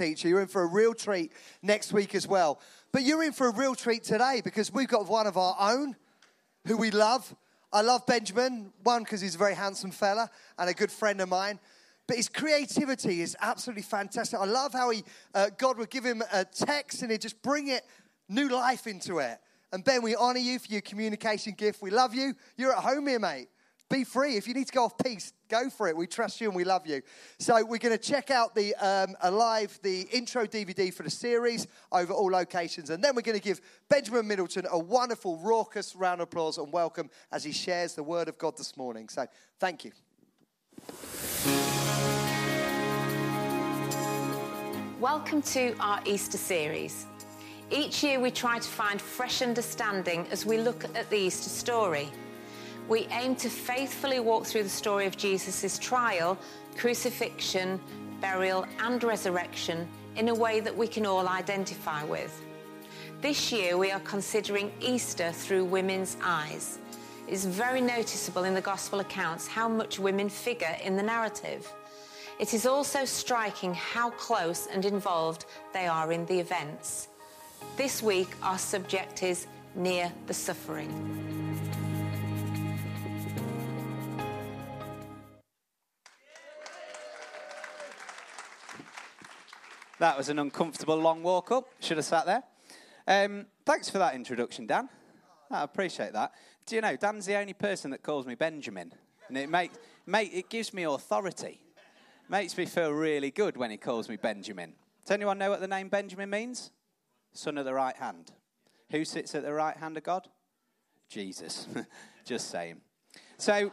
teacher. You're in for a real treat next week as well. But you're in for a real treat today because we've got one of our own who we love. I love Benjamin, one, because he's a very handsome fella and a good friend of mine. But his creativity is absolutely fantastic. I love how he, uh, God would give him a text and he'd just bring it, new life into it. And Ben, we honor you for your communication gift. We love you. You're at home here, mate. Be free. If you need to go off piece, go for it. We trust you and we love you. So we're going to check out the um, alive the intro DVD for the series over all locations, and then we're going to give Benjamin Middleton a wonderful, raucous round of applause and welcome as he shares the word of God this morning. So thank you. Welcome to our Easter series. Each year we try to find fresh understanding as we look at the Easter story we aim to faithfully walk through the story of Jesus' trial, crucifixion, burial, and resurrection in a way that we can all identify with. This year, we are considering Easter through women's eyes. It's very noticeable in the Gospel accounts how much women figure in the narrative. It is also striking how close and involved they are in the events. This week, our subject is Near the Suffering. That was an uncomfortable long walk up. Should have sat there. Um, thanks for that introduction, Dan. I appreciate that. Do you know, Dan's the only person that calls me Benjamin. And it, makes, make, it gives me authority. Makes me feel really good when he calls me Benjamin. Does anyone know what the name Benjamin means? Son of the right hand. Who sits at the right hand of God? Jesus. Just saying. So,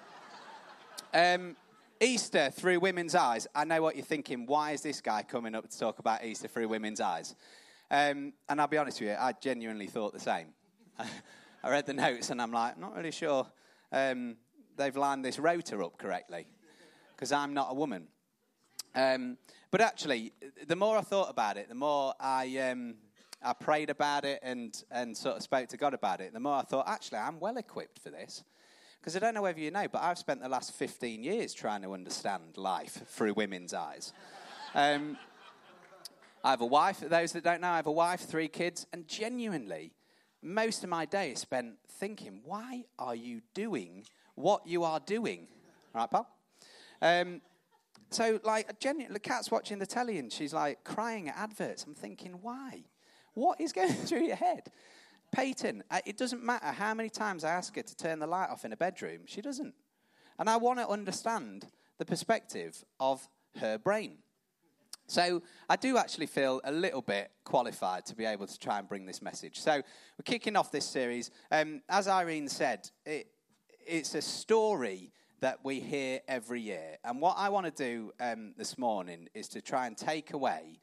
um, Easter through women's eyes. I know what you're thinking. Why is this guy coming up to talk about Easter through women's eyes? Um, and I'll be honest with you, I genuinely thought the same. I read the notes and I'm like, I'm not really sure um, they've lined this rota up correctly because I'm not a woman. Um, but actually, the more I thought about it, the more I, um, I prayed about it and, and sort of spoke to God about it, the more I thought, actually, I'm well equipped for this. Because I don't know whether you know, but I've spent the last 15 years trying to understand life through women's eyes. Um, I have a wife, those that don't know, I have a wife, three kids, and genuinely, most of my day is spent thinking, why are you doing what you are doing? Right, pal? Um, so, like, genuinely, the cat's watching the telly and she's like crying at adverts. I'm thinking, why? What is going through your head? Peyton, it doesn't matter how many times I ask her to turn the light off in a bedroom, she doesn't. And I want to understand the perspective of her brain. So I do actually feel a little bit qualified to be able to try and bring this message. So we're kicking off this series. Um, as Irene said, it, it's a story that we hear every year. And what I want to do um, this morning is to try and take away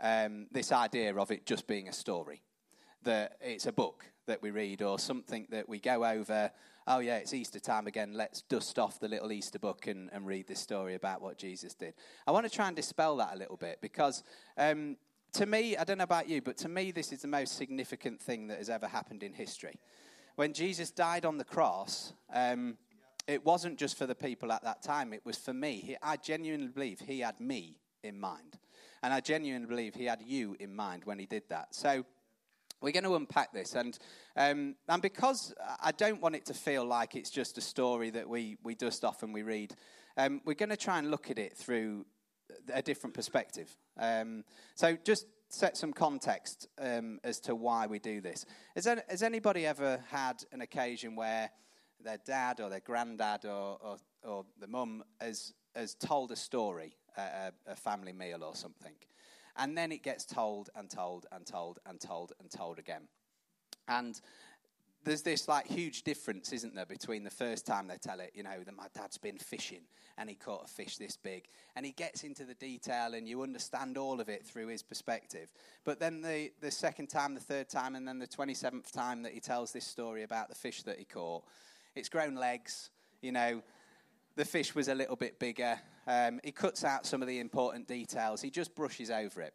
um, this idea of it just being a story that it's a book that we read or something that we go over. Oh, yeah, it's Easter time again. Let's dust off the little Easter book and, and read this story about what Jesus did. I want to try and dispel that a little bit because um, to me, I don't know about you, but to me, this is the most significant thing that has ever happened in history. When Jesus died on the cross, um, it wasn't just for the people at that time, it was for me. He, I genuinely believe he had me in mind. And I genuinely believe he had you in mind when he did that. So, we're going to unpack this. And, um, and because I don't want it to feel like it's just a story that we, we dust off and we read, um, we're going to try and look at it through a different perspective. Um, so just set some context um, as to why we do this. Has, there, has anybody ever had an occasion where their dad or their granddad or, or, or the mum has, has told a story a, a family meal or something? And then it gets told and told and told and told and told again. And there's this like huge difference, isn't there, between the first time they tell it, you know, that my dad's been fishing and he caught a fish this big, and he gets into the detail and you understand all of it through his perspective. But then the, the second time, the third time, and then the 27th time that he tells this story about the fish that he caught, it's grown legs, you know, the fish was a little bit bigger. Um, he cuts out some of the important details. He just brushes over it.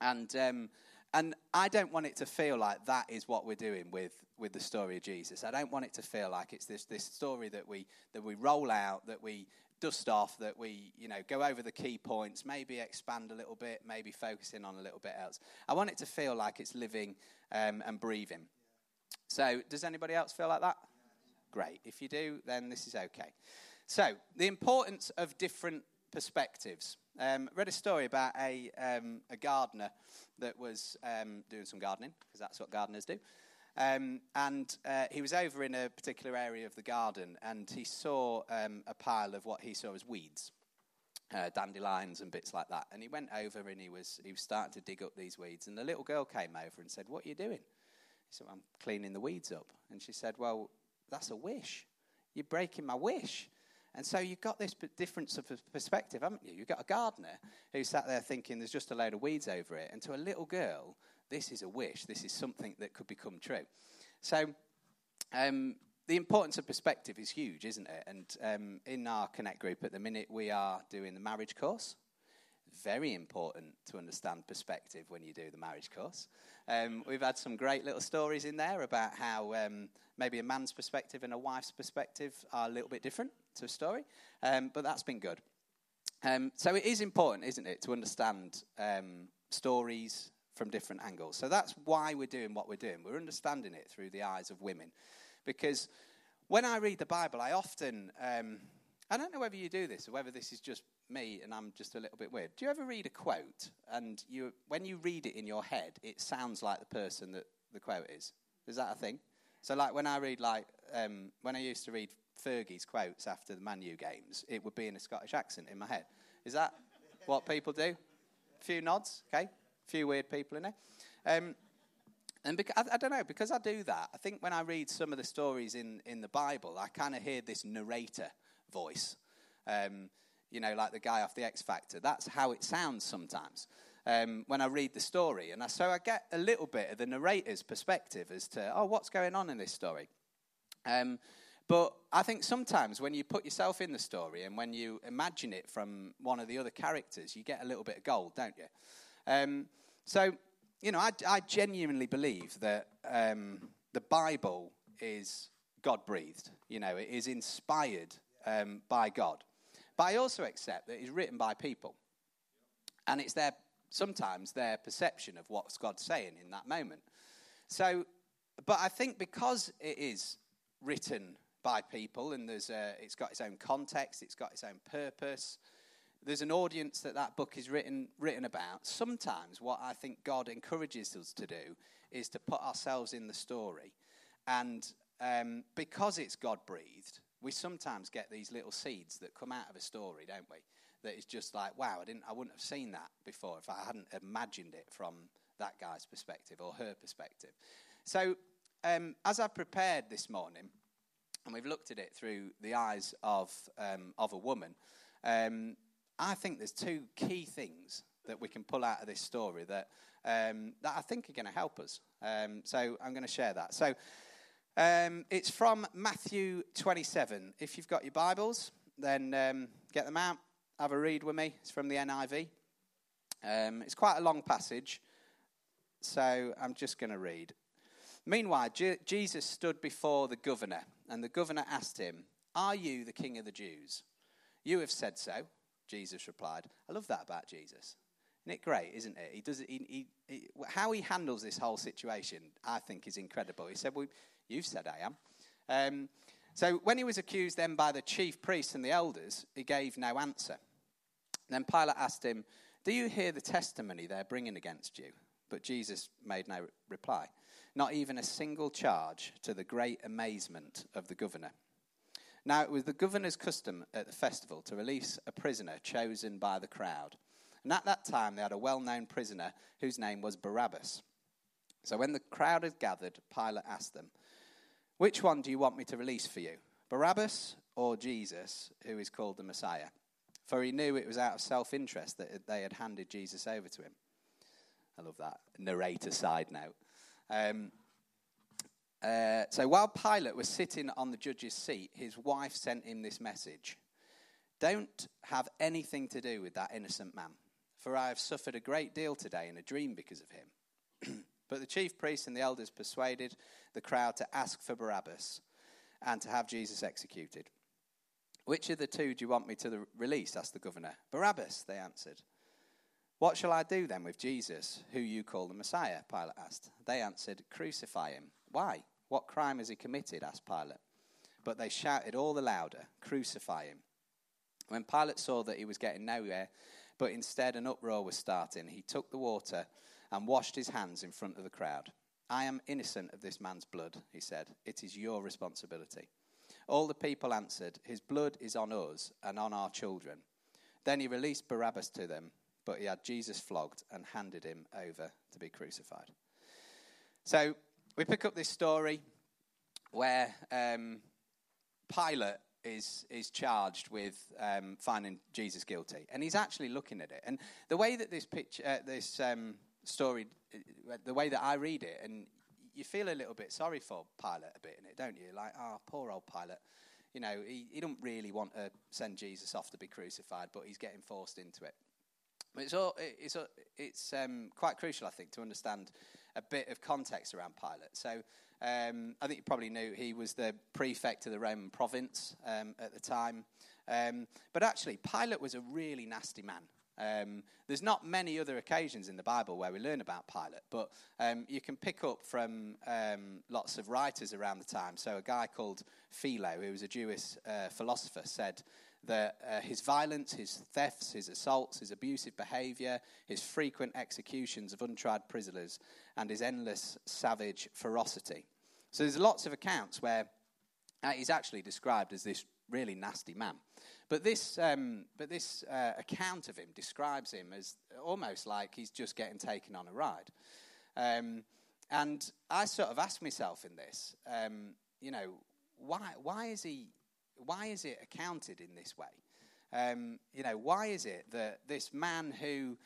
And, um, and I don't want it to feel like that is what we're doing with, with the story of Jesus. I don't want it to feel like it's this, this story that we, that we roll out, that we dust off, that we, you know, go over the key points, maybe expand a little bit, maybe focus in on a little bit else. I want it to feel like it's living um, and breathing. So, does anybody else feel like that? Great. If you do, then this is okay. So, the importance of different perspectives. Um, read a story about a, um, a gardener that was um, doing some gardening, because that's what gardeners do. Um, and uh, he was over in a particular area of the garden, and he saw um, a pile of what he saw as weeds, uh, dandelions and bits like that. And he went over and he was he was starting to dig up these weeds. And the little girl came over and said, "What are you doing?" He said, "I'm cleaning the weeds up." And she said, "Well, that's a wish. You're breaking my wish." And so you've got this difference of perspective, haven't you? You've got a gardener who sat there thinking there's just a load of weeds over it. And to a little girl, this is a wish. This is something that could become true. So um, the importance of perspective is huge, isn't it? And um, in our Connect group at the minute, we are doing the marriage course. Very important to understand perspective when you do the marriage course. Um, we've had some great little stories in there about how um, maybe a man's perspective and a wife's perspective are a little bit different to a story, um, but that's been good. Um, so it is important, isn't it, to understand um, stories from different angles. So that's why we're doing what we're doing. We're understanding it through the eyes of women. Because when I read the Bible, I often, um, I don't know whether you do this or whether this is just me and I'm just a little bit weird. Do you ever read a quote and you, when you read it in your head, it sounds like the person that the quote is? Is that a thing? So, like when I read, like um, when I used to read Fergie's quotes after the Man U games, it would be in a Scottish accent in my head. Is that what people do? A few nods, okay? A few weird people in there. Um, and because, I, I, don't know, because I do that, I think when I read some of the stories in, in the Bible, I kind of hear this narrator voice. Um, you know, like the guy off the X Factor. That's how it sounds sometimes um, when I read the story. And I, so I get a little bit of the narrator's perspective as to, oh, what's going on in this story? Um, but I think sometimes when you put yourself in the story and when you imagine it from one of the other characters, you get a little bit of gold, don't you? Um, so, you know, I, I genuinely believe that um, the Bible is God breathed. You know, it is inspired um, by God. But I also accept that it's written by people. And it's their sometimes their perception of what's God saying in that moment. So, but I think because it is written by people and there's a, it's got its own context, it's got its own purpose, there's an audience that that book is written, written about. Sometimes what I think God encourages us to do is to put ourselves in the story. And um, because it's God breathed, we sometimes get these little seeds that come out of a story, don't we? that is just like, wow, I didn't, I wouldn't have seen that before if I hadn't imagined it from that guy's perspective or her perspective. So, um, as I prepared this morning, and we've looked at it through the eyes of um, of a woman, um, I think there's two key things that we can pull out of this story that um, that I think are going to help us. Um, so, I'm going to share that. So. Um, it's from Matthew 27. If you've got your Bibles, then um, get them out have a read with me. It's from the NIV. It's quite a long passage, so I'm just going to read. Meanwhile, Je- Jesus stood before the governor, and the governor asked him, Are you the king of the Jews? You have said so, Jesus replied. I love that about Jesus. Isn't it great, isn't it? He does he, he, he, how he handles this whole situation, I think, is incredible. He said, Well, you've said I am. Um, so when he was accused then by the chief priests and the elders, he gave no answer. Then Pilate asked him, Do you hear the testimony they're bringing against you? But Jesus made no reply, not even a single charge to the great amazement of the governor. Now, it was the governor's custom at the festival to release a prisoner chosen by the crowd. And at that time, they had a well known prisoner whose name was Barabbas. So when the crowd had gathered, Pilate asked them, Which one do you want me to release for you, Barabbas or Jesus, who is called the Messiah? for he knew it was out of self interest that they had handed Jesus over to him. I love that narrator side note. Um, uh, so while Pilate was sitting on the judge's seat, his wife sent him this message Don't have anything to do with that innocent man, for I have suffered a great deal today in a dream because of him. but the chief priests and the elders persuaded the crowd to ask for Barabbas and to have Jesus executed. Which of the two do you want me to release? asked the governor. Barabbas, they answered. What shall I do then with Jesus, who you call the Messiah? Pilate asked. They answered, Crucify him. Why? What crime has he committed? asked Pilate. But they shouted all the louder, Crucify him. When Pilate saw that he was getting nowhere, but instead an uproar was starting, he took the water and washed his hands in front of the crowd. I am innocent of this man's blood, he said. It is your responsibility. All the people answered, His blood is on us and on our children. Then he released Barabbas to them, but he had Jesus flogged and handed him over to be crucified. So we pick up this story where um, Pilate is, is charged with um, finding Jesus guilty, and he's actually looking at it. And the way that this picture, uh, this um, story, uh, the way that I read it, and you feel a little bit sorry for Pilate a bit in it, don't you? Like, oh, poor old Pilate. You know, he, he don't really want to send Jesus off to be crucified, but he's getting forced into it. It's, all, it's, it's um, quite crucial, I think, to understand a bit of context around Pilate. So um, I think you probably knew he was the prefect of the Roman province um, at the time. Um, but actually, Pilate was a really nasty man. Um, there's not many other occasions in the Bible where we learn about Pilate, but um, you can pick up from lots of writers around the time. So, a guy called Philo, who was a Jewish uh, philosopher, said uh, his violence, his thefts, his assaults, his abusive behavior, his frequent executions of untried prisoners, and his endless savage ferocity. So, there's lots of accounts where uh, he's actually described as this really nasty man. But this, um, but this uh, account of him describes him as almost like he's just getting taken on a ride. Um, and I sort of ask myself in this, um, you know, why, why, is he, why is it accounted in this way? Um, you know, why is it that this man who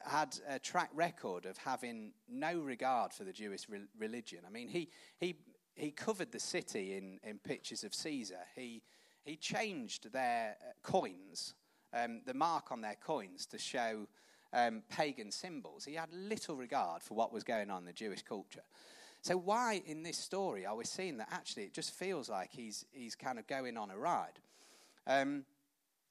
had a track record of having no regard for the Jewish re- religion, I mean, he, he, he covered the city in, in pictures of Caesar. He, he changed their uh, coins, um, the mark on their coins, to show um, pagan symbols. He had little regard for what was going on in the Jewish culture. So, why in this story are we seeing that actually it just feels like he's, he's kind of going on a ride? Um,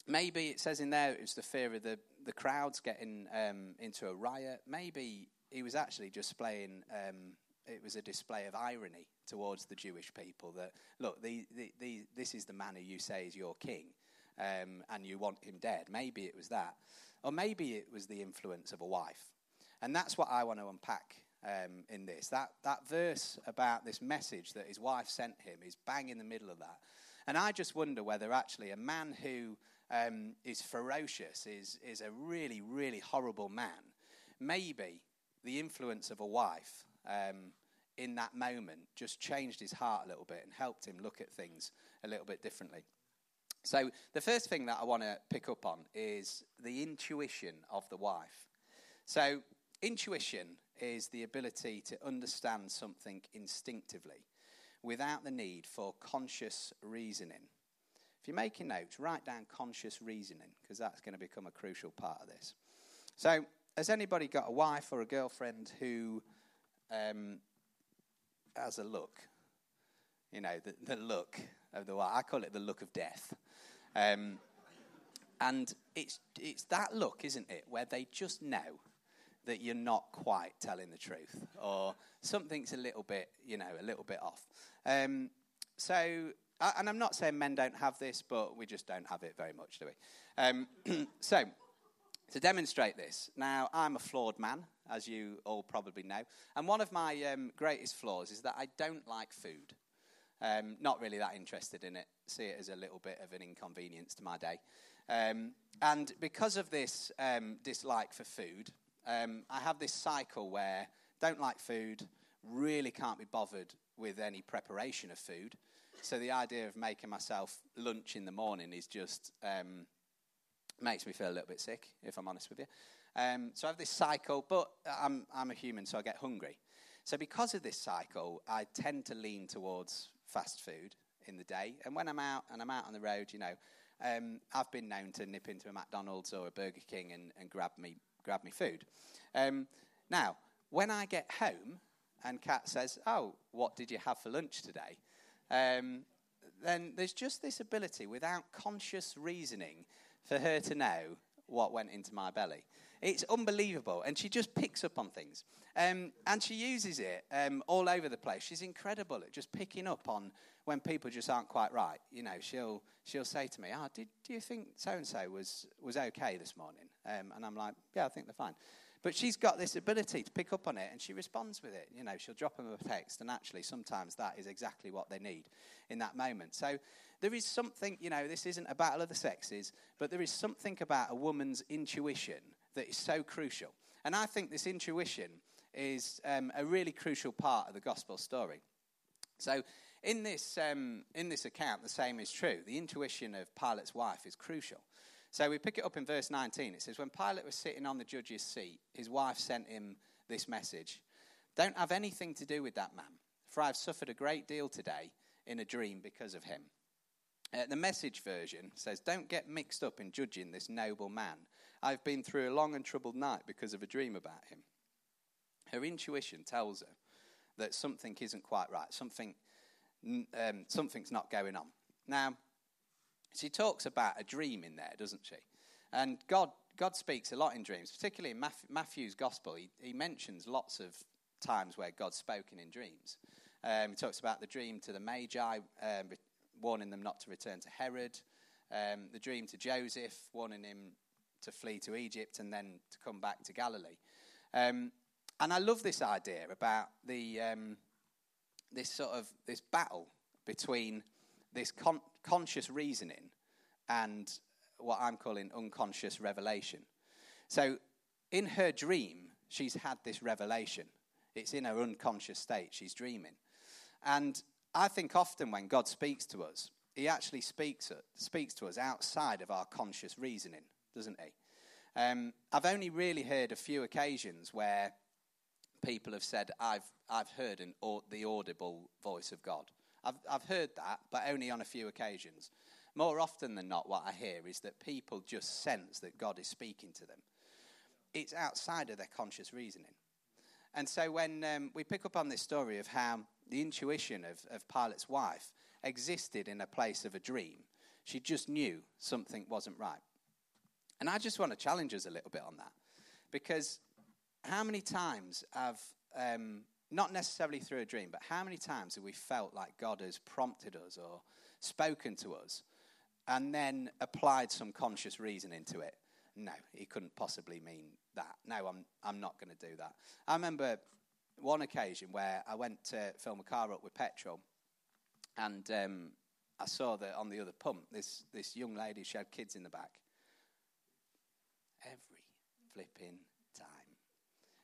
maybe it says in there it was the fear of the, the crowds getting um, into a riot. Maybe he was actually just displaying um, it was a display of irony towards the Jewish people that, look, the, the, the, this is the man who you say is your king, um, and you want him dead. Maybe it was that. Or maybe it was the influence of a wife. And that's what I want to unpack um, in this. That, that verse about this message that his wife sent him is bang in the middle of that. And I just wonder whether actually a man who um, is ferocious, is, is a really, really horrible man, maybe the influence of a wife um, in that moment just changed his heart a little bit and helped him look at things a little bit differently. So, the first thing that I want to pick up on is the intuition of the wife. So, intuition is the ability to understand something instinctively without the need for conscious reasoning. If you're making notes, write down conscious reasoning because that's going to become a crucial part of this. So, has anybody got a wife or a girlfriend who um, has a look. You know, the, the look of the wife. I call it the look of death. Um, and it's, it's that look, isn't it, where they just know that you're not quite telling the truth or something's a little bit, you know, a little bit off. Um, so, and I'm not saying men don't have this, but we just don't have it very much, do we? Um, so, to demonstrate this, now I'm a flawed man, as you all probably know, and one of my um, greatest flaws is that I don't like food. Um, not really that interested in it. See it as a little bit of an inconvenience to my day. Um, and because of this um, dislike for food, um, I have this cycle where don't like food, really can't be bothered with any preparation of food. So the idea of making myself lunch in the morning is just um, makes me feel a little bit sick, if I'm honest with you. Um, so I have this cycle, but I'm, I'm a human, so I get hungry. So because of this cycle, I tend to lean towards fast food in the day. And when I'm out and I'm out on the road, you know, um, I've been known to nip into a McDonald's or a Burger King and, and grab me grab me food. Um, now, when I get home and Kat says, "Oh, what did you have for lunch today?" Um, then there's just this ability without conscious reasoning for her to know what went into my belly. It's unbelievable. And she just picks up on things. Um, and she uses it um, all over the place. She's incredible at just picking up on when people just aren't quite right. You know, she'll, she'll say to me, oh, did, do you think so and so was was okay this morning? Um, and I'm like, yeah, I think they're fine. But she's got this ability to pick up on it and she responds with it. You know, she'll drop them a text, and actually, sometimes that is exactly what they need in that moment. So there is something, you know, this isn't a battle of the sexes, but there is something about a woman's intuition that is so crucial. And I think this intuition is um, a really crucial part of the gospel story. So, in this, um, in this account, the same is true. The intuition of Pilate's wife is crucial. So, we pick it up in verse 19. It says, When Pilate was sitting on the judge's seat, his wife sent him this message Don't have anything to do with that man, for I've suffered a great deal today in a dream because of him. Uh, the message version says, Don't get mixed up in judging this noble man. I've been through a long and troubled night because of a dream about him. Her intuition tells her that something isn't quite right, something, um, something's not going on. Now, she talks about a dream in there, doesn't she? And God, God speaks a lot in dreams, particularly in Matthew's gospel. He, he mentions lots of times where God's spoken in dreams. Um, he talks about the dream to the Magi, um, warning them not to return to Herod, um, the dream to Joseph, warning him to flee to Egypt and then to come back to Galilee. Um, and I love this idea about the, um, this sort of this battle between this con- conscious reasoning and what I'm calling unconscious revelation. So, in her dream, she's had this revelation. It's in her unconscious state. She's dreaming. And I think often when God speaks to us, he actually speaks, speaks to us outside of our conscious reasoning, doesn't he? Um, I've only really heard a few occasions where people have said, I've, I've heard an, the audible voice of God. I've, I've heard that, but only on a few occasions. More often than not, what I hear is that people just sense that God is speaking to them. It's outside of their conscious reasoning. And so when um, we pick up on this story of how the intuition of, of Pilate's wife existed in a place of a dream, she just knew something wasn't right. And I just want to challenge us a little bit on that. Because how many times have, um, not necessarily through a dream, but how many times have we felt like God has prompted us or spoken to us and then applied some conscious reasoning to it? No, he couldn't possibly mean that. No, I'm, I'm not going to do that. I remember one occasion where I went to fill my car up with petrol and um, I saw that on the other pump, this, this young lady, she had kids in the back. Flipping time.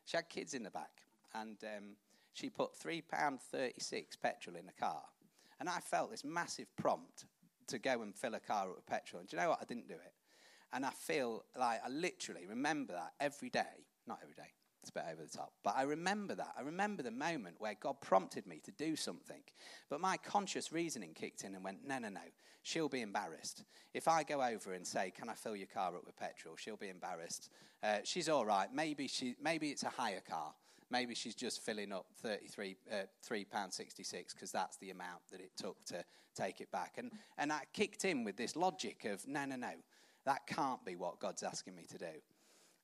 She had kids in the back and um, she put £3.36 petrol in the car. And I felt this massive prompt to go and fill a car up with petrol. And do you know what? I didn't do it. And I feel like I literally remember that every day. Not every day, it's a bit over the top. But I remember that. I remember the moment where God prompted me to do something. But my conscious reasoning kicked in and went, no, no, no. She'll be embarrassed. If I go over and say, can I fill your car up with petrol? She'll be embarrassed. Uh, she's all right. Maybe, she, maybe it's a hire car. Maybe she's just filling up 33, uh, £3.66 because that's the amount that it took to take it back. And, and I kicked in with this logic of, no, no, no. That can't be what God's asking me to do.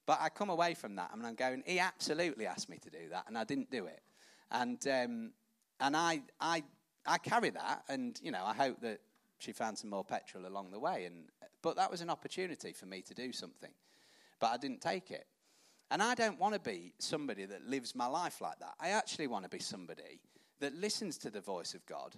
But I come away from that and I'm going, He absolutely asked me to do that, and I didn't do it. And, um, and I, I, I carry that, and, you know, I hope that she found some more petrol along the way. And, but that was an opportunity for me to do something. But I didn't take it. And I don't want to be somebody that lives my life like that. I actually want to be somebody that listens to the voice of God,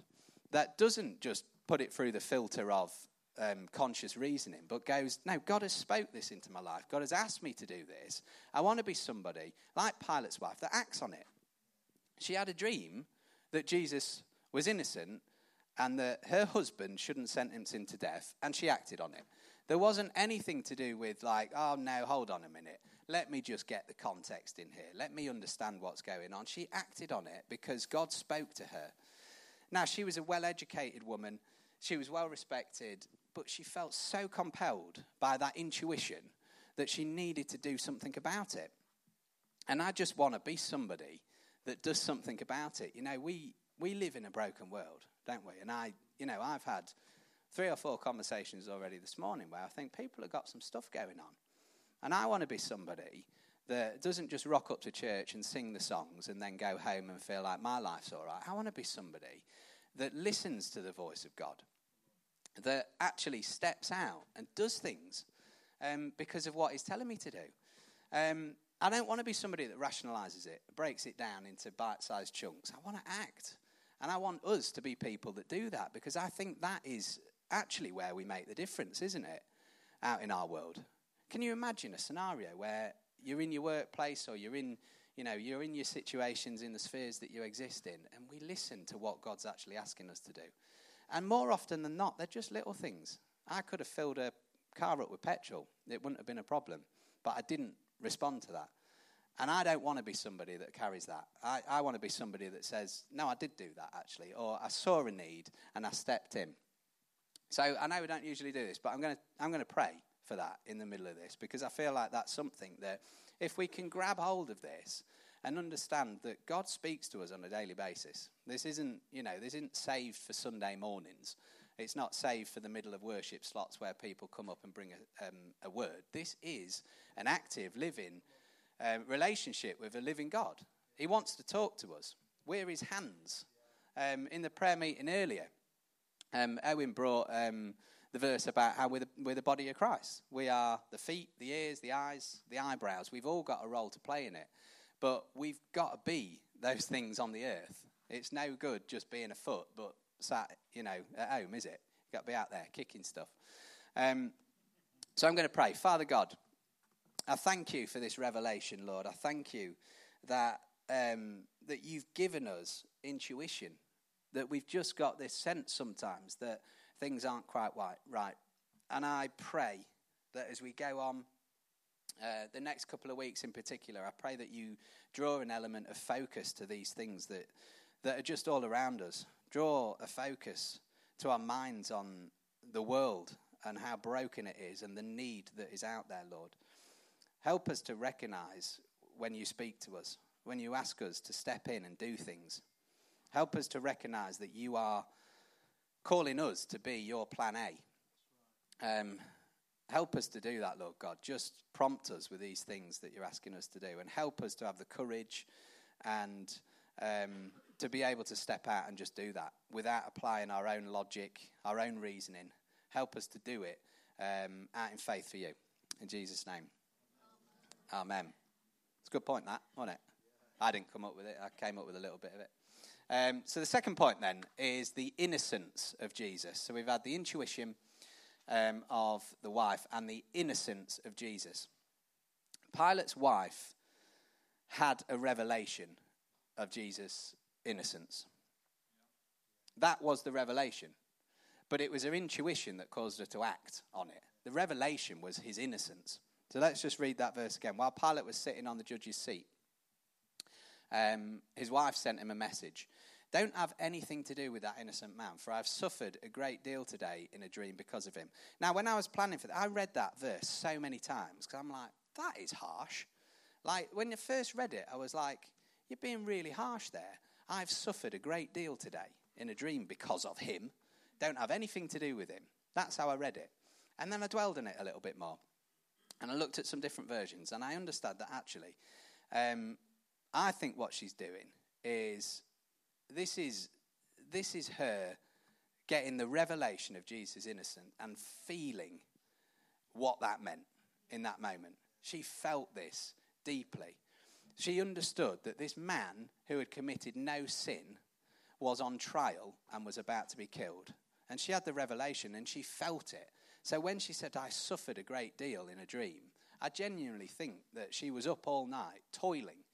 that doesn't just put it through the filter of um, conscious reasoning, but goes, no, God has spoke this into my life. God has asked me to do this. I want to be somebody like Pilate's wife that acts on it. She had a dream that Jesus was innocent and that her husband shouldn't sentence him to death, and she acted on it. There wasn't anything to do with, like, oh, no, hold on a minute. Let me just get the context in here. Let me understand what's going on. She acted on it because God spoke to her. Now, she was a well educated woman, she was well respected, but she felt so compelled by that intuition that she needed to do something about it. And I just want to be somebody that does something about it. You know, we, we live in a broken world, don't we? And I, you know, I've had three or four conversations already this morning where I think people have got some stuff going on. And I want to be somebody that doesn't just rock up to church and sing the songs and then go home and feel like my life's all right. I want to be somebody that listens to the voice of God, that actually steps out and does things um, because of what He's telling me to do. Um, I don't want to be somebody that rationalizes it, breaks it down into bite sized chunks. I want to act. And I want us to be people that do that because I think that is actually where we make the difference, isn't it? Out in our world. Can you imagine a scenario where you're in your workplace or you're in, you know, you're in your situations in the spheres that you exist in, and we listen to what God's actually asking us to do. And more often than not, they're just little things. I could have filled a car up with petrol, it wouldn't have been a problem. But I didn't respond to that. And I don't want to be somebody that carries that. I, I want to be somebody that says, no, I did do that actually, or I saw a need and I stepped in. So I know we don't usually do this, but I'm going to, I'm going to pray for that in the middle of this because I feel like that's something that if we can grab hold of this and understand that God speaks to us on a daily basis, this isn't, you know, this isn't saved for Sunday mornings. It's not saved for the middle of worship slots where people come up and bring a, um, a word. This is an active, living um, relationship with a living God. He wants to talk to us. We're his hands. Um, in the prayer meeting earlier, um, Owen brought um, the verse about how we're the, we're the body of Christ. We are the feet, the ears, the eyes, the eyebrows. We've all got a role to play in it. But we've got to be those things on the earth. It's no good just being a foot, but sat, you know, at home, is it? You've got to be out there kicking stuff. Um, so I'm going to pray. Father God, I thank you for this revelation, Lord. I thank you that, um, that you've given us intuition, that we've just got this sense sometimes that things aren't quite right. right. And I pray that as we go on uh, the next couple of weeks in particular, I pray that you draw an element of focus to these things that, that are just all around us. Draw a focus to our minds on the world and how broken it is and the need that is out there, Lord. Help us to recognize when you speak to us, when you ask us to step in and do things. Help us to recognize that you are calling us to be your plan A. Um, help us to do that, Lord God. Just prompt us with these things that you're asking us to do, and help us to have the courage and um, to be able to step out and just do that without applying our own logic, our own reasoning. Help us to do it um, out in faith for you. In Jesus' name. Amen. It's a good point, that, wasn't it? I didn't come up with it, I came up with a little bit of it. Um, so the second point then is the innocence of Jesus. So we've had the intuition um, of the wife and the innocence of Jesus. Pilate's wife had a revelation of Jesus' innocence. That was the revelation. But it was her intuition that caused her to act on it. The revelation was his innocence. So let's just read that verse again. While Pilate was sitting on the judge's seat, um, his wife sent him a message. Don't have anything to do with that innocent man, for I've suffered a great deal today in a dream because of him. Now, when I was planning for that, I read that verse so many times because I'm like, that is harsh. Like, when I first read it, I was like, you're being really harsh there. I've suffered a great deal today in a dream because of him. Don't have anything to do with him. That's how I read it. And then I dwelled on it a little bit more. And I looked at some different versions, and I understood that actually um, I think what she's doing is this is this is her getting the revelation of Jesus' innocent and feeling what that meant in that moment. She felt this deeply. She understood that this man who had committed no sin was on trial and was about to be killed. And she had the revelation and she felt it. So when she said, I suffered a great deal in a dream, I genuinely think that she was up all night toiling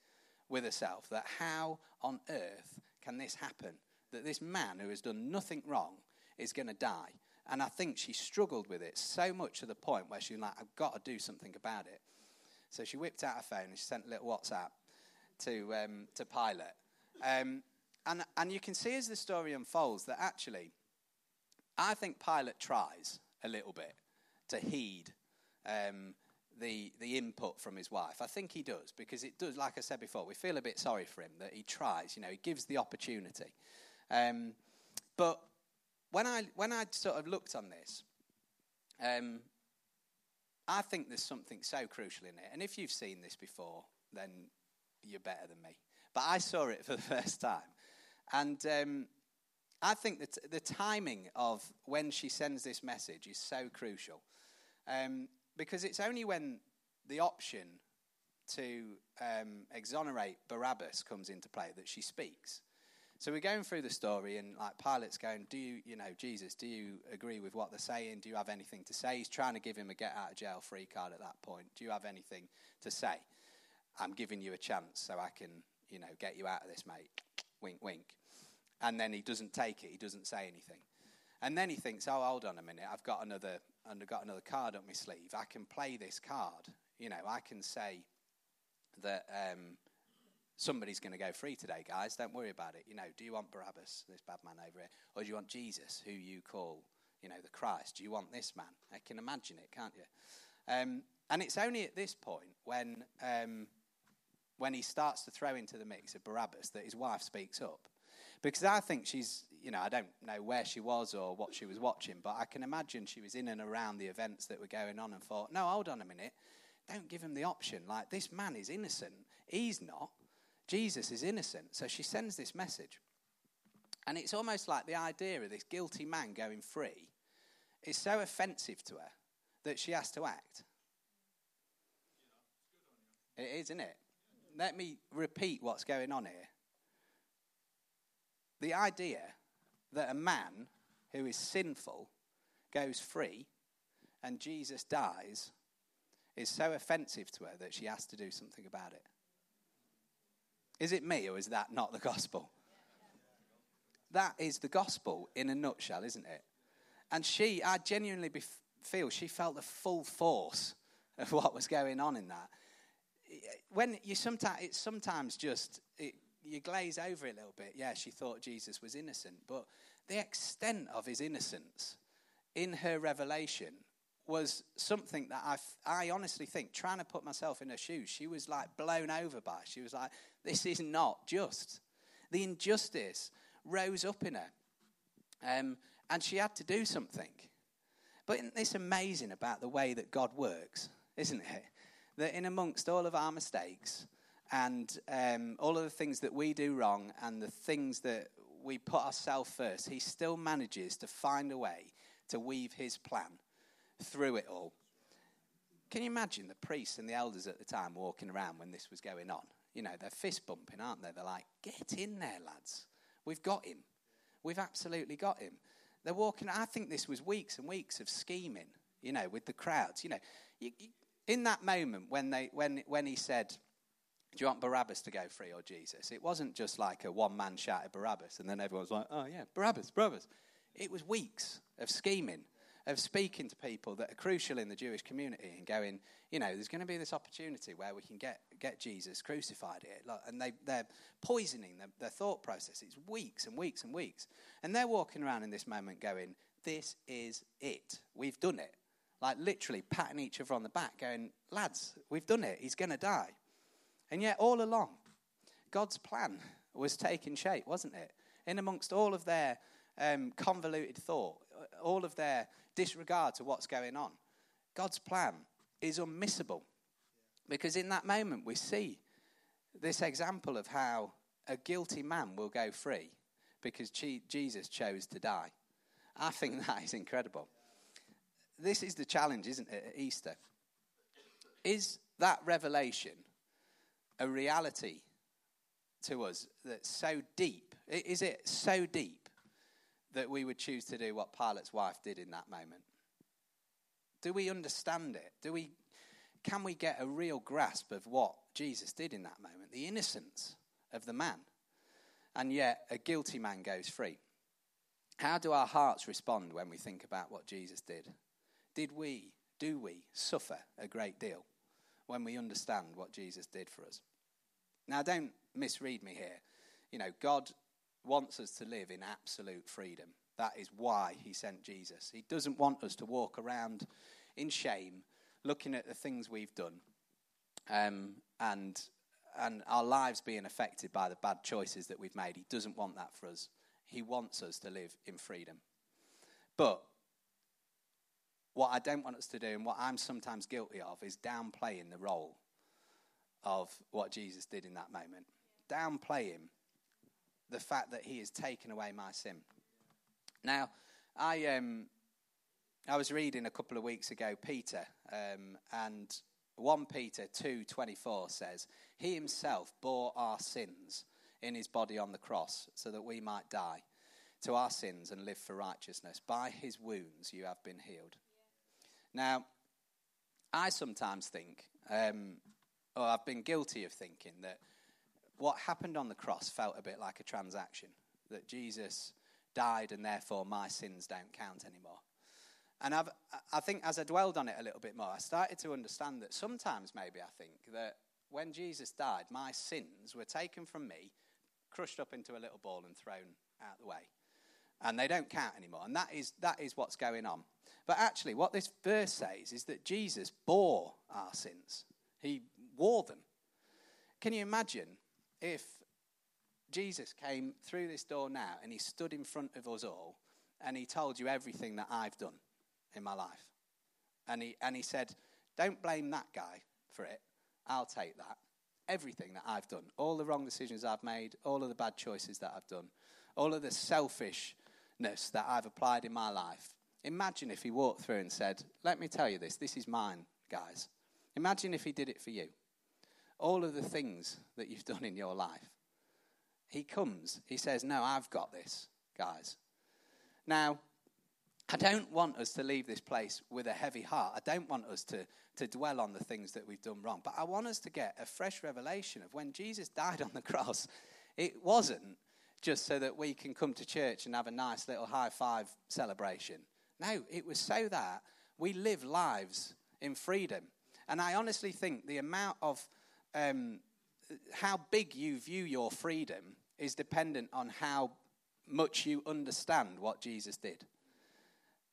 with herself that how on earth can this happen? That this man who has done nothing wrong is going to die. And I think she struggled with it so much to the point where she was like, I've got to do something about it. So she whipped out her phone and she sent a little WhatsApp to, um, to Pilate. Um, and, and you can see as the story unfolds that actually, I think Pilate tries a little bit to heed um, the, the input from his wife. I think he does, because it does, like I said before, we feel a bit sorry for him that he tries, you know, he gives the opportunity. Um, but when I when I sort of looked on this, um, I think there's something so crucial in it. And if you've seen this before, then you're better than me. But I saw it for the first time, and um, I think that the timing of when she sends this message is so crucial, um, because it's only when the option to um, exonerate Barabbas comes into play that she speaks. So we're going through the story, and like Pilate's going, "Do you, you know, Jesus? Do you agree with what they're saying? Do you have anything to say?" He's trying to give him a get out of jail free card at that point. Do you have anything to say? I'm giving you a chance so I can, you know, get you out of this, mate. Wink, wink. And then he doesn't take it. He doesn't say anything. And then he thinks, "Oh, hold on a minute. I've got another, I've got another card up my sleeve. I can play this card. You know, I can say that." Um, somebody's going to go free today, guys. Don't worry about it. You know, do you want Barabbas, this bad man over here, or do you want Jesus, who you call, you know, the Christ? Do you want this man? I can imagine it, can't you? Um, and it's only at this point when um, when he starts to throw into the mix of Barabbas that his wife speaks up, because I think she's, you know, I don't know where she was or what she was watching, but I can imagine she was in and around the events that were going on and thought, no, hold on a minute. Don't give him the option. Like, this man is innocent. He's not. Jesus is innocent. So she sends this message. And it's almost like the idea of this guilty man going free is so offensive to her that she has to act. It is, isn't it? Let me repeat what's going on here. The idea that a man who is sinful goes free and Jesus dies is so offensive to her that she has to do something about it. Is it me or is that not the gospel? That is the gospel in a nutshell, isn't it? And she, I genuinely feel she felt the full force of what was going on in that. When you sometimes, it's sometimes just, it, you glaze over it a little bit. Yeah, she thought Jesus was innocent, but the extent of his innocence in her revelation was something that I, I honestly think, trying to put myself in her shoes, she was like blown over by. She was like, this is not just. The injustice rose up in her. Um, and she had to do something. But isn't this amazing about the way that God works, isn't it? That in amongst all of our mistakes and um, all of the things that we do wrong and the things that we put ourselves first, He still manages to find a way to weave His plan through it all. Can you imagine the priests and the elders at the time walking around when this was going on? You know, they're fist bumping, aren't they? They're like, get in there, lads. We've got him. We've absolutely got him. They're walking, I think this was weeks and weeks of scheming, you know, with the crowds. You know, you, you, in that moment when, they, when, when he said, do you want Barabbas to go free or Jesus? It wasn't just like a one man shouted Barabbas and then everyone was like, oh yeah, Barabbas, Barabbas. It was weeks of scheming of speaking to people that are crucial in the Jewish community and going, you know, there's going to be this opportunity where we can get, get Jesus crucified here. And they, they're poisoning their, their thought process. It's weeks and weeks and weeks. And they're walking around in this moment going, this is it. We've done it. Like literally patting each other on the back, going, lads, we've done it. He's going to die. And yet, all along, God's plan was taking shape, wasn't it? In amongst all of their um, convoluted thought, all of their disregard to what's going on. God's plan is unmissable because in that moment we see this example of how a guilty man will go free because Jesus chose to die. I think that is incredible. This is the challenge, isn't it, at Easter? Is that revelation a reality to us that's so deep? Is it so deep that we would choose to do what Pilate's wife did in that moment? Do we understand it? Do we, can we get a real grasp of what Jesus did in that moment? The innocence of the man. And yet, a guilty man goes free. How do our hearts respond when we think about what Jesus did? Did we, do we suffer a great deal when we understand what Jesus did for us? Now, don't misread me here. You know, God wants us to live in absolute freedom. That is why he sent Jesus. He doesn't want us to walk around in shame, looking at the things we've done, um, and and our lives being affected by the bad choices that we've made. He doesn't want that for us. He wants us to live in freedom. But what I don't want us to do, and what I'm sometimes guilty of, is downplaying the role of what Jesus did in that moment. Downplaying the fact that he has taken away my sin. Now, I, um, I was reading a couple of weeks ago Peter, um, and 1 Peter 2:24 says, "He himself bore our sins in his body on the cross so that we might die to our sins and live for righteousness. By his wounds you have been healed." Now, I sometimes think, um, or I've been guilty of thinking that what happened on the cross felt a bit like a transaction, that Jesus died and therefore my sins don't count anymore. And I've, I think as I dwelled on it a little bit more, I started to understand that sometimes, maybe I think, that when Jesus died, my sins were taken from me, crushed up into a little ball, and thrown out the way. And they don't count anymore. And that is, that is what's going on. But actually, what this verse says is that Jesus bore our sins, He wore them. Can you imagine if Jesus came through this door now and He stood in front of us all and He told you everything that I've done? in my life. And he, and he said, Don't blame that guy for it. I'll take that. Everything that I've done, all the wrong decisions I've made, all of the bad choices that I've done, all of the selfishness that I've applied in my life. Imagine if he walked through and said, Let me tell you this, this is mine, guys. Imagine if he did it for you. All of the things that you've done in your life. He comes, he says, No, I've got this, guys. Now, I don't want us to leave this place with a heavy heart. I don't want us to, to dwell on the things that we've done wrong. But I want us to get a fresh revelation of when Jesus died on the cross, it wasn't just so that we can come to church and have a nice little high five celebration. No, it was so that we live lives in freedom. And I honestly think the amount of um, how big you view your freedom is dependent on how much you understand what Jesus did.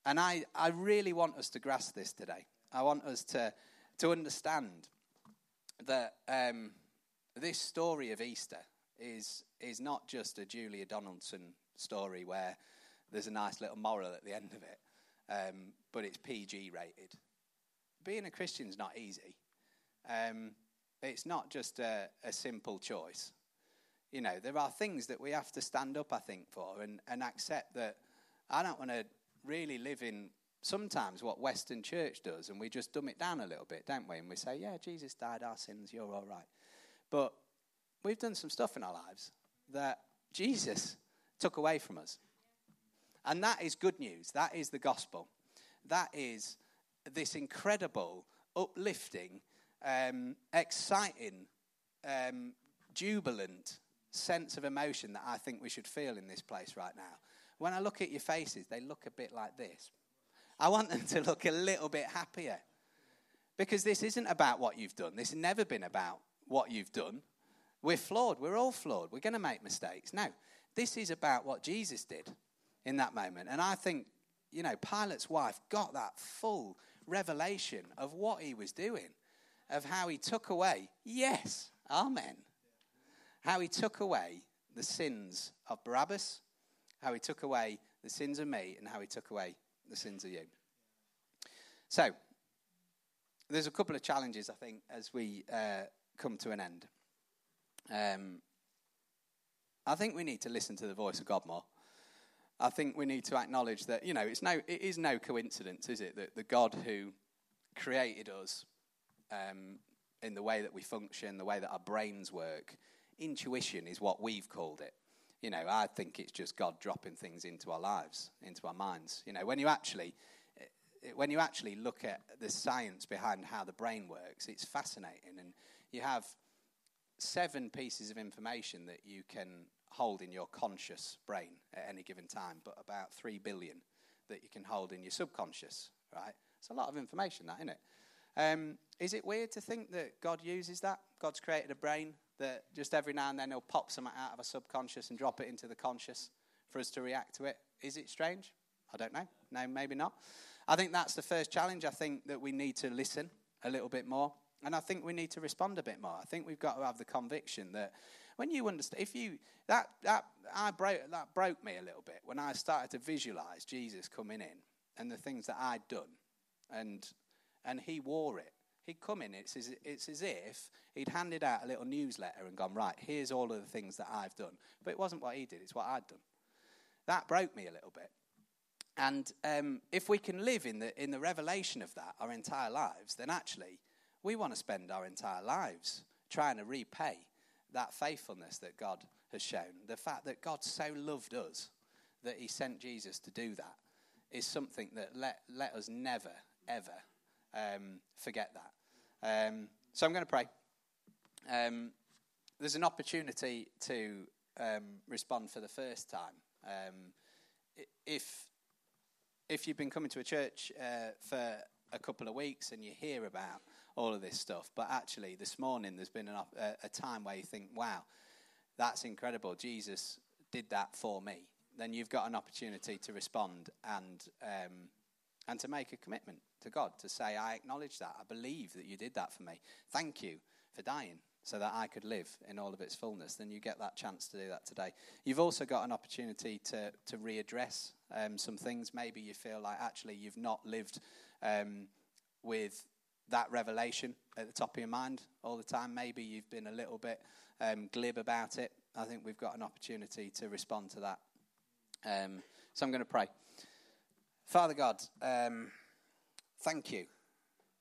And I, I really want us to grasp this today. I want us to, to understand that um, this story of Easter is, is not just a Julia Donaldson story where there's a nice little moral at the end of it, um, but it's PG rated. Being a Christian is not easy. Um, it's not just a, a simple choice. You know, there are things that we have to stand up, I think, for and, and accept that I don't want to really live in sometimes what Western church does, and we just dumb it down a little bit, don't we? And we say, yeah, Jesus died our sins, you're all right. But we've done some stuff in our lives that Jesus took away from us. And that is good news. That is the gospel. That is this incredible, uplifting, um, exciting, um, jubilant sense of emotion that I think we should feel in this place right now. When I look at your faces, they look a bit like this. I want them to look a little bit happier. Because this isn't about what you've done. This has never been about what you've done. We're flawed. We're all flawed. We're going to make mistakes. No, this is about what Jesus did in that moment. And I think, you know, Pilate's wife got that full revelation of what he was doing, of how he took away, yes, amen, how he took away the sins of Barabbas how he took away the sins of me and how he took away the sins of you. So, there's a couple of challenges, I think, as we uh, come to an end. Um, I think we need to listen to the voice of God more. I think we need to acknowledge that, you know, it's no, it is no coincidence, is it, that the God who created us um, in the way that we function, the way that our brains work, intuition is what we've called it you know, I think it's just God dropping things into our lives, into our minds. You know, when you actually when you actually look at the science behind how the brain works, it's fascinating. And you have seven pieces of information that you can hold in your conscious brain at any given time, but about three billion that you can hold in your subconscious, right? It's a lot of information, that, isn't it? Um, is it weird to think that God uses that? God's created a brain that just every now and then he'll pop something out of a subconscious and drop it into the conscious for us to react to it. Is it strange? I don't know. No, maybe not. I think that's the first challenge. I think that we need to listen a little bit more. And I think we need to respond a bit more. I think we've got to have the conviction that when you understand, if you that that I broke that broke me a little bit when I started to visualize Jesus coming in and the things that I'd done, and and he wore it. He'd come in. It's as, it's as if he'd handed out a little newsletter and gone, right, here's all of the things that I've done. But it wasn't what he did, it's what I'd done. That broke me a little bit. And um, if we can live in the, in the revelation of that our entire lives, then actually we want to spend our entire lives trying to repay that faithfulness that God has shown. The fact that God so loved us that he sent Jesus to do that is something that let, let us never, ever um, forget that. Um, so I'm going to pray. Um, there's an opportunity to um, respond for the first time. Um, if if you've been coming to a church uh, for a couple of weeks and you hear about all of this stuff, but actually this morning there's been an, a, a time where you think, wow, that's incredible. Jesus did that for me. Then you've got an opportunity to respond and um, and to make a commitment to God to say, I acknowledge that. I believe that you did that for me. Thank you for dying so that I could live in all of its fullness. Then you get that chance to do that today. You've also got an opportunity to, to readdress um, some things. Maybe you feel like actually you've not lived um, with that revelation at the top of your mind all the time. Maybe you've been a little bit um, glib about it. I think we've got an opportunity to respond to that. Um, so I'm going to pray. Father God, um, thank you.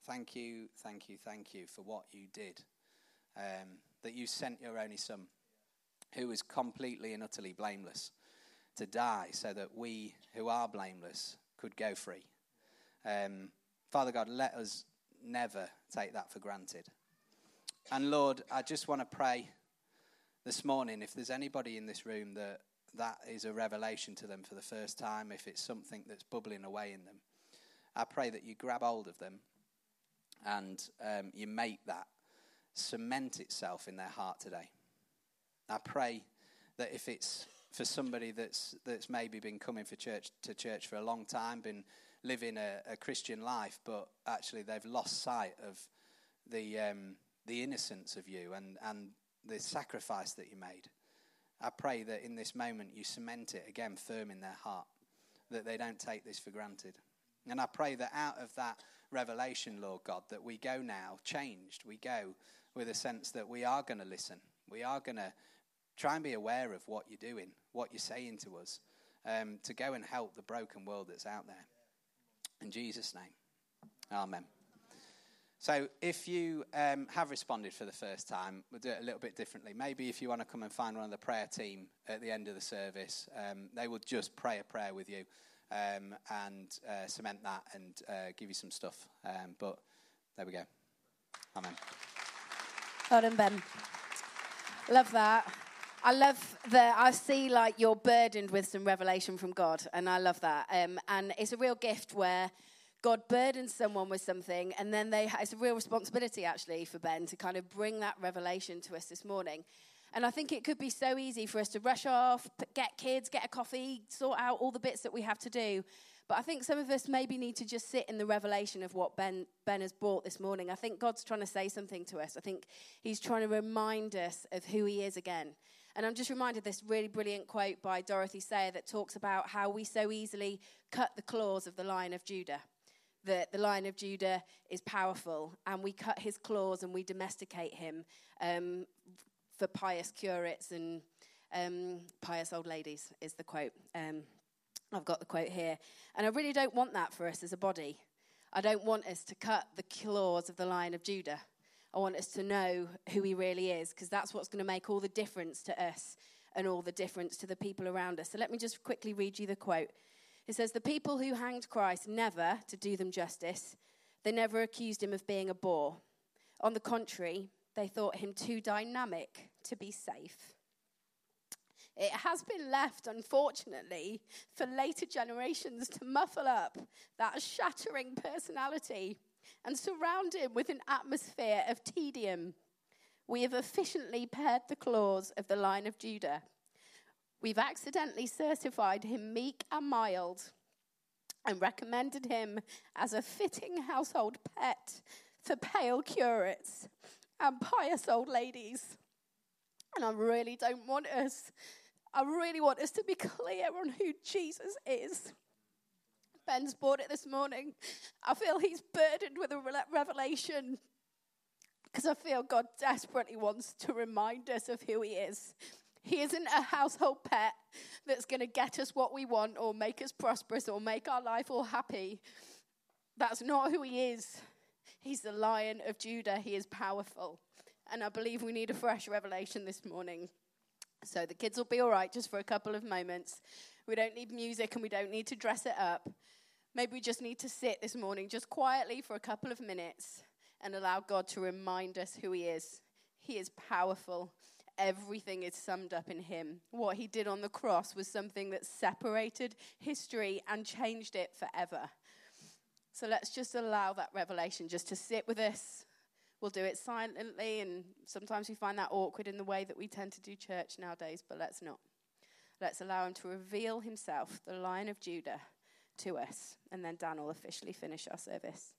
Thank you, thank you, thank you for what you did. Um, that you sent your only Son, who was completely and utterly blameless, to die so that we who are blameless could go free. Um, Father God, let us never take that for granted. And Lord, I just want to pray this morning if there's anybody in this room that that is a revelation to them for the first time, if it's something that's bubbling away in them, I pray that you grab hold of them and um, you make that cement itself in their heart today. I pray that if it's for somebody that's that's maybe been coming for church to church for a long time, been living a, a Christian life, but actually they've lost sight of the um, the innocence of you and and the sacrifice that you made. I pray that in this moment you cement it again firm in their heart, that they don't take this for granted. And I pray that out of that revelation, Lord God, that we go now changed. We go with a sense that we are going to listen. We are going to try and be aware of what you're doing, what you're saying to us, um, to go and help the broken world that's out there. In Jesus' name, amen. So, if you um, have responded for the first time, we'll do it a little bit differently. Maybe if you want to come and find one of the prayer team at the end of the service, um, they will just pray a prayer with you um, and uh, cement that and uh, give you some stuff. Um, but there we go. Amen. Well done, Ben. Love that. I love that. I see like you're burdened with some revelation from God, and I love that. Um, and it's a real gift where God burdens someone with something, and then they. It's a real responsibility actually for Ben to kind of bring that revelation to us this morning. And I think it could be so easy for us to rush off, get kids, get a coffee, sort out all the bits that we have to do. But I think some of us maybe need to just sit in the revelation of what Ben, ben has brought this morning. I think God's trying to say something to us. I think He's trying to remind us of who He is again. And I'm just reminded this really brilliant quote by Dorothy Sayers that talks about how we so easily cut the claws of the Lion of Judah. That the Lion of Judah is powerful, and we cut his claws and we domesticate him um, for pious curates and um, pious old ladies, is the quote. Um, I've got the quote here. And I really don't want that for us as a body. I don't want us to cut the claws of the Lion of Judah. I want us to know who he really is, because that's what's going to make all the difference to us and all the difference to the people around us. So let me just quickly read you the quote. It says, The people who hanged Christ never, to do them justice, they never accused him of being a bore. On the contrary, they thought him too dynamic to be safe. It has been left, unfortunately, for later generations to muffle up that shattering personality and surround him with an atmosphere of tedium. We have efficiently pared the claws of the Lion of Judah. We've accidentally certified him meek and mild and recommended him as a fitting household pet for pale curates and pious old ladies. And I really don't want us, I really want us to be clear on who Jesus is. Ben's brought it this morning. I feel he's burdened with a revelation because I feel God desperately wants to remind us of who he is. He isn't a household pet that's going to get us what we want or make us prosperous or make our life all happy. That's not who he is. He's the lion of Judah. He is powerful. And I believe we need a fresh revelation this morning. So the kids will be all right just for a couple of moments. We don't need music and we don't need to dress it up. Maybe we just need to sit this morning just quietly for a couple of minutes and allow God to remind us who He is. He is powerful. Everything is summed up in Him. What He did on the cross was something that separated history and changed it forever. So let's just allow that revelation just to sit with us. We'll do it silently, and sometimes we find that awkward in the way that we tend to do church nowadays, but let's not. Let's allow Him to reveal Himself, the Lion of Judah to us. And then Dan will officially finish our service.